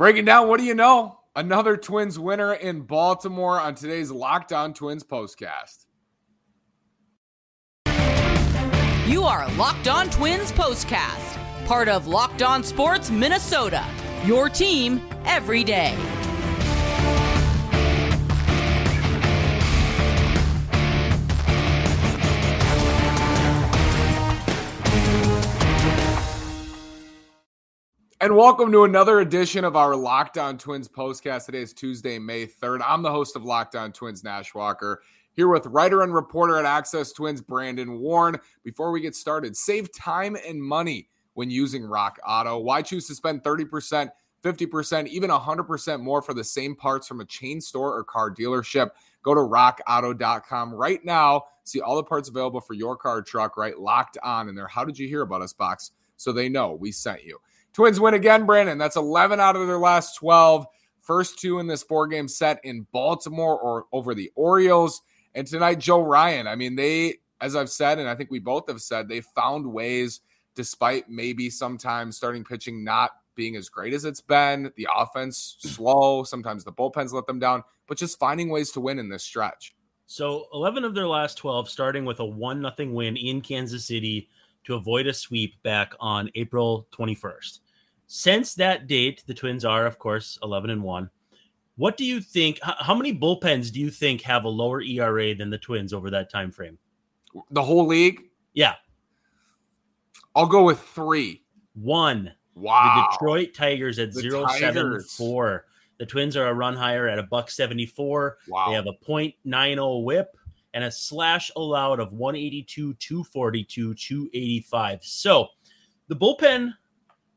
Breaking down, what do you know? Another Twins winner in Baltimore on today's Locked On Twins postcast. You are Locked On Twins postcast, part of Locked On Sports Minnesota. Your team every day. And welcome to another edition of our Locked On Twins postcast. Today is Tuesday, May 3rd. I'm the host of Locked On Twins, Nash Walker, here with writer and reporter at Access Twins, Brandon Warren. Before we get started, save time and money when using Rock Auto. Why choose to spend 30%, 50%, even 100% more for the same parts from a chain store or car dealership? Go to rockauto.com right now. See all the parts available for your car truck, right? Locked on in there. How did you hear about us box? So they know we sent you. Twins win again, Brandon. That's 11 out of their last 12. First two in this four game set in Baltimore or over the Orioles. And tonight, Joe Ryan. I mean, they, as I've said, and I think we both have said, they found ways, despite maybe sometimes starting pitching not being as great as it's been, the offense slow, sometimes the bullpens let them down, but just finding ways to win in this stretch. So 11 of their last 12, starting with a 1 0 win in Kansas City to avoid a sweep back on April 21st. Since that date, the Twins are, of course, 11 and 1. What do you think? How many bullpens do you think have a lower ERA than the Twins over that time frame? The whole league? Yeah. I'll go with three. One. Wow. The Detroit Tigers at The 074. The Twins are a run higher at a buck 74. Wow. They have a .90 whip and a slash allowed of 182, 242, 285. So the bullpen,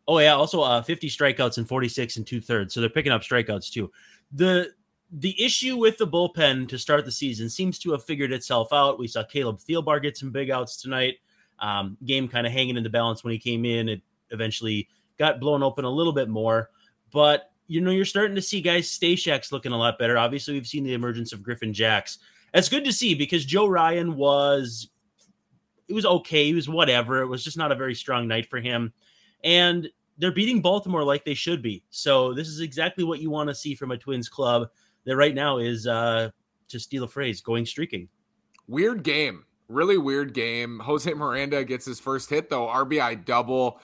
oh yeah, also uh, 50 strikeouts and 46 and two thirds. So they're picking up strikeouts too. The the issue with the bullpen to start the season seems to have figured itself out. We saw Caleb Thielbar get some big outs tonight. Um, game kind of hanging in the balance when he came in. It eventually got blown open a little bit more, but you know you're starting to see guys Stashak's looking a lot better. Obviously, we've seen the emergence of Griffin Jax that's good to see because Joe Ryan was it was okay. He was whatever. It was just not a very strong night for him. And they're beating Baltimore like they should be. So this is exactly what you want to see from a Twins club that right now is uh to steal a phrase, going streaking. Weird game. Really weird game. Jose Miranda gets his first hit though, RBI double.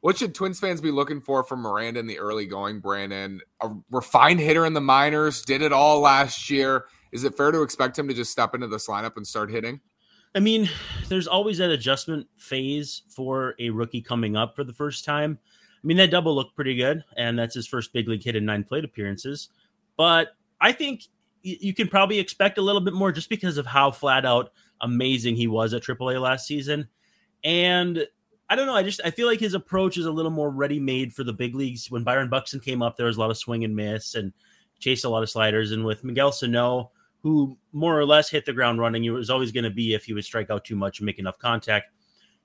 What should Twins fans be looking for from Miranda in the early going, Brandon? A refined hitter in the minors, did it all last year. Is it fair to expect him to just step into this lineup and start hitting? I mean, there's always that adjustment phase for a rookie coming up for the first time. I mean, that double looked pretty good, and that's his first big league hit in nine plate appearances. But I think you can probably expect a little bit more just because of how flat out amazing he was at AAA last season. And I don't know. I just I feel like his approach is a little more ready made for the big leagues. When Byron Buxton came up, there was a lot of swing and miss and chased a lot of sliders. And with Miguel Sano, who more or less hit the ground running. It was always going to be if he would strike out too much and make enough contact.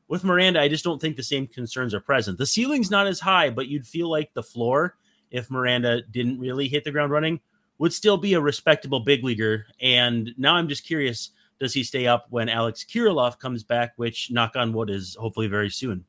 With Miranda, I just don't think the same concerns are present. The ceiling's not as high, but you'd feel like the floor, if Miranda didn't really hit the ground running, would still be a respectable big leaguer. And now I'm just curious does he stay up when Alex Kirilloff comes back, which, knock on wood, is hopefully very soon?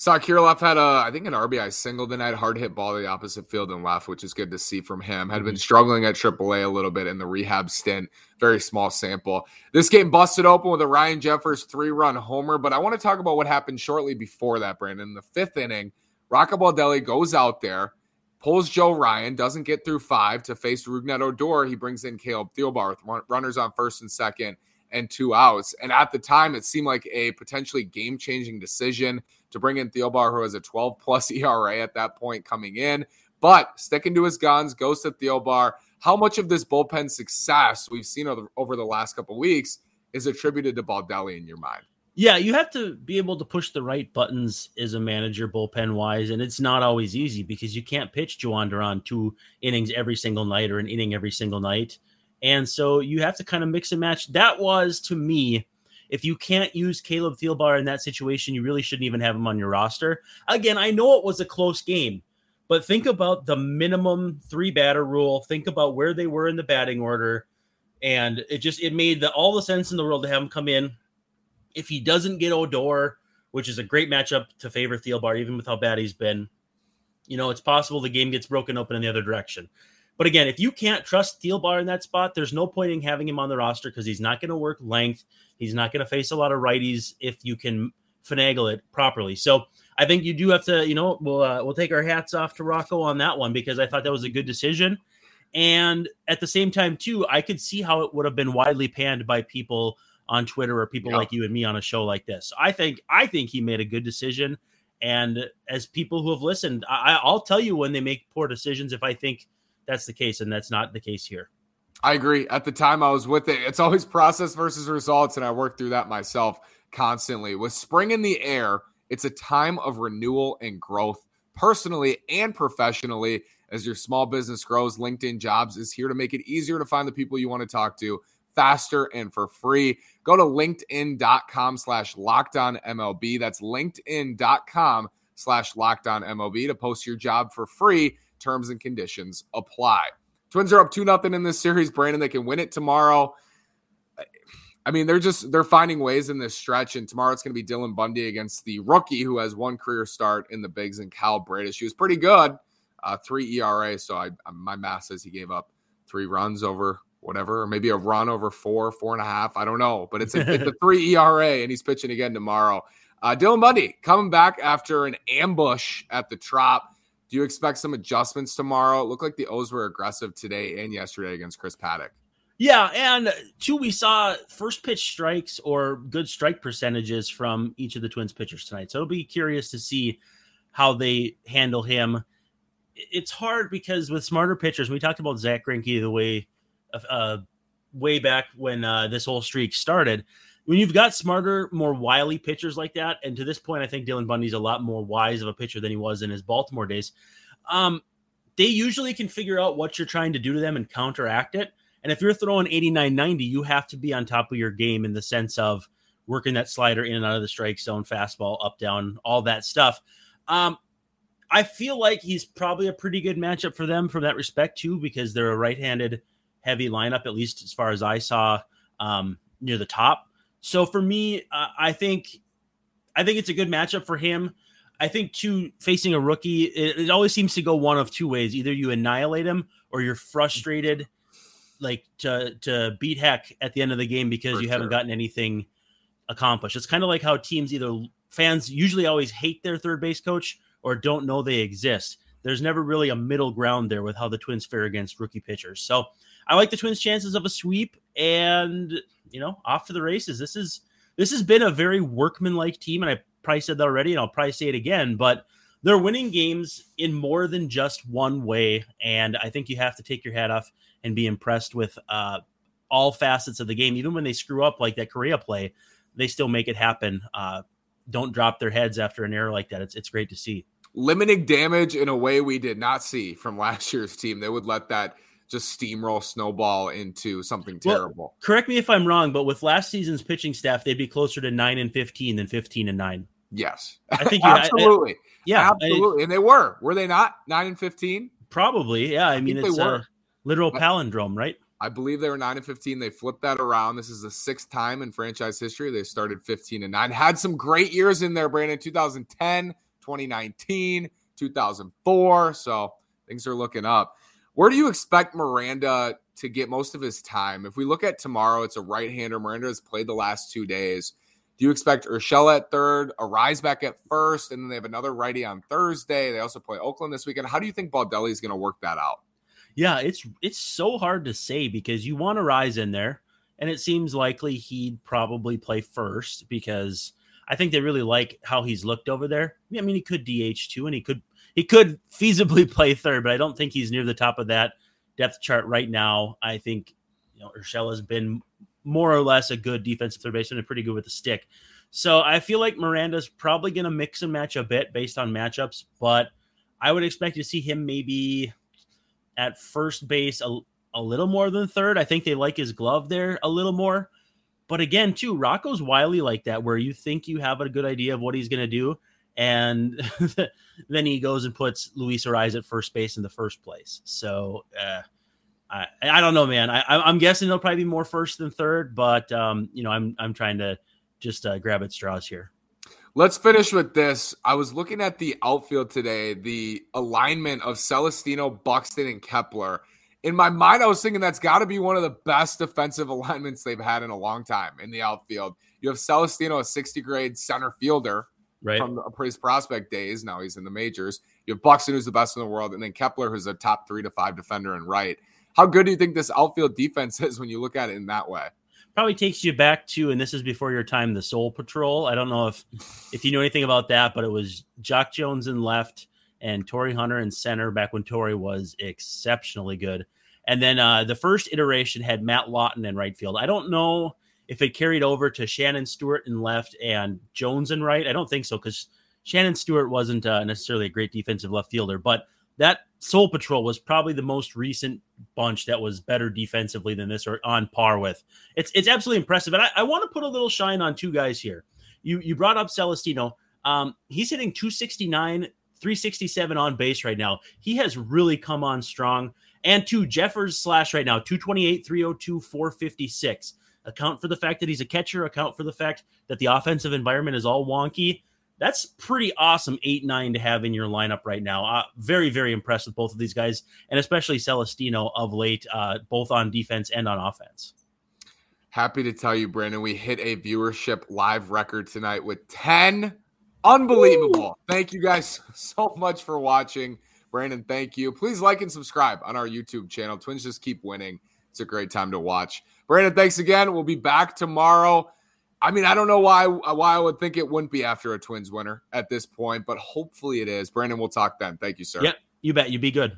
Saw Kirilloff had a, I think, an RBI single tonight, hard hit ball to the opposite field and left, which is good to see from him. Had been mm-hmm. struggling at AAA a little bit in the rehab stint, very small sample. This game busted open with a Ryan Jeffers three run homer, but I want to talk about what happened shortly before that, Brandon. In the fifth inning, Rocco Baldelli goes out there, pulls Joe Ryan, doesn't get through five to face Rougned Odor. He brings in Caleb Thielbar with runners on first and second and two outs. And at the time, it seemed like a potentially game changing decision to bring in Thielbar, who has a 12 plus ERA at that point coming in. But sticking to his guns, goes to Thielbar. How much of this bullpen success we've seen over, the last couple weeks is attributed to Baldelli in your mind? Yeah, you have to be able to push the right buttons as a manager, bullpen wise, and it's not always easy because you can't pitch Jhoan Duran two innings every single night or an inning every single night, and so you have to kind of mix and match. That was to me if you can't use Caleb Thielbar in that situation, you really shouldn't even have him on your roster. Again, I know it was a close game, but think about the minimum three batter rule. Think about where they were in the batting order, and it just it made the, all the sense in the world to have him come in. If he doesn't get Odor, which is a great matchup to favor Thielbar, even with how bad he's been, you know, it's possible the game gets broken open in the other direction. But again, if you can't trust Thielbar in that spot, there's no point in having him on the roster because he's not going to work length. He's not going to face a lot of righties if you can finagle it properly. So I think you do have to, you know, we'll uh, we'll take our hats off to Rocco on that one because I thought that was a good decision. And at the same time, too, I could see how it would have been widely panned by people on Twitter or people yeah. like you and me on a show like this. I think I think he made a good decision. And as people who have listened, I, I'll tell you when they make poor decisions if I think that's the case, and that's not the case here. I agree. At the time I was with it, it's always process versus results, and I work through that myself constantly. With spring in the air, it's a time of renewal and growth, personally and professionally. As your small business grows, LinkedIn Jobs is here to make it easier to find the people you want to talk to faster and for free. Go to linkedin.com slash Locked On MLB. That's linkedin.com slash Locked On MLB to post your job for free. Terms and conditions apply. Twins are up 2 nothing in this series. Brandon, they can win it tomorrow. I mean, they're just they're finding ways in this stretch. And tomorrow it's going to be Dylan Bundy against the rookie who has one career start in the bigs and Kyle Bradish. He was pretty good, uh, three ERA. So I my math says he gave up three runs over whatever, or maybe a run over four, four and a half. I don't know, but it's a, it's a three ERA, and he's pitching again tomorrow. Uh, Dylan Bundy coming back after an ambush at the Trop. Do you expect some adjustments tomorrow? It looked like the O's were aggressive today and yesterday against Chris Paddack. Yeah, and two, we saw first pitch strikes or good strike percentages from each of the Twins pitchers tonight. So it'll be curious to see how they handle him. It's hard because with smarter pitchers, we talked about Zack Greinke the way uh, way back when uh, this whole streak started. When you've got smarter, more wily pitchers like that, and to this point, I think Dylan Bundy's a lot more wise of a pitcher than he was in his Baltimore days. Um, they usually can figure out what you're trying to do to them and counteract it. And if you're throwing 89 90, you have to be on top of your game in the sense of working that slider in and out of the strike zone, fastball, up, down, all that stuff. Um, I feel like he's probably a pretty good matchup for them from that respect, too, because they're a right handed heavy lineup, at least as far as I saw um, near the top. So for me, uh, I think I think it's a good matchup for him. I think too facing a rookie, it, it, always seems to go one of two ways: either you annihilate him, or you're frustrated, like to to beat heck at the end of the game because for you sure. haven't gotten anything accomplished. It's kind of like how teams either fans usually always hate their third base coach or don't know they exist. There's never really a middle ground there with how the Twins fare against rookie pitchers. So I like the Twins' chances of a sweep, and you know, off to the races. This is this has been a very workmanlike team, and I probably said that already, and I'll probably say it again, but they're winning games in more than just one way, and I think you have to take your hat off and be impressed with uh, all facets of the game, even when they screw up like that Correa play, they still make it happen. Uh, don't drop their heads after an error like that. It's it's great to see. Limiting damage in a way we did not see from last year's team. They would let that just steamroll snowball into something terrible. Well, correct me if I'm wrong, but with last season's pitching staff, they'd be closer to nine and fifteen than fifteen and nine. Yes, I think you, absolutely, I, I, yeah, absolutely, I, and they were. Were they not nine and fifteen? Probably, yeah. I, mean, it's a literal palindrome, right? I believe they were nine and fifteen. They flipped that around. This is the sixth time in franchise history they started fifteen and nine. Had some great years in there, Brandon. 2010, 2019, 2004. So things are looking up. Where do you expect Miranda to get most of his time? If we look at tomorrow, it's a right hander. Miranda has played the last two days. Do you expect Urshela at third, Arraez back at first, and then they have another righty on Thursday? They also play Oakland this weekend. How do you think Baldelli is going to work that out? Yeah, it's it's so hard to say because you want Arraez in there, and it seems likely he'd probably play first because I think they really like how he's looked over there. I mean, he could DH too, and he could he could feasibly play third, but I don't think he's near the top of that depth chart right now. I think you know Urshela has been more or less a good defensive third baseman and pretty good with the stick. So I feel like Miranda's probably going to mix and match a bit based on matchups, but I would expect to see him maybe at first base a, a little more than third. I think they like his glove there a little more. But again, too, Rocco's wily like that, where you think you have a good idea of what he's going to do, and then he goes and puts Luis Arraez at first base in the first place. So uh, I I don't know, man. I I'm guessing they'll probably be more first than third, but um, you know I'm I'm trying to just uh, grab at straws here. Let's finish with this. I was looking at the outfield today, the alignment of Celestino, Buxton, and Kepler. In my mind, I was thinking that's got to be one of the best defensive alignments they've had in a long time in the outfield. You have Celestino, a 60 grade center fielder right. from his prospect days. Now he's in the majors. You have Buxton, who's the best in the world, and then Kepler, who's a top three to five defender and right. How good do you think this outfield defense is when you look at it in that way? Probably takes you back to, and this is before your time, the Soul Patrol. I don't know if if you know anything about that, but it was Jacque Jones in left and Torii Hunter in center back when Torii was exceptionally good. And then uh, the first iteration had Matt Lawton in right field. I don't know if it carried over to Shannon Stewart in left and Jones in right. I don't think so because Shannon Stewart wasn't uh, necessarily a great defensive left fielder, but that Soul Patrol was probably the most recent bunch that was better defensively than this or on par with. It's it's absolutely impressive. And I, I want to put a little shine on two guys here. You you brought up Celestino. Um, he's hitting 269, 367 on base right now. He has really come on strong. And two Jeffers slash right now, 228, 302, 456. Account for the fact that he's a catcher, account for the fact that the offensive environment is all wonky. That's pretty awesome 8-9 to have in your lineup right now. Uh, very very impressed with both of these guys and especially celestino of late uh, both on defense and on offense. Happy to tell you brandon we hit a viewership live record tonight with 10 unbelievable. Thank you guys so much for watching. Brandon thank you. Please like and subscribe on our youtube channel. Twins just keep winning. It's a great time to watch brandon thanks again we'll be back tomorrow I mean, I don't know why why I would think it wouldn't be after a Twins winner at this point, but hopefully it is. Brandon, we'll talk then. Thank you, sir. Yep, you bet. You be good.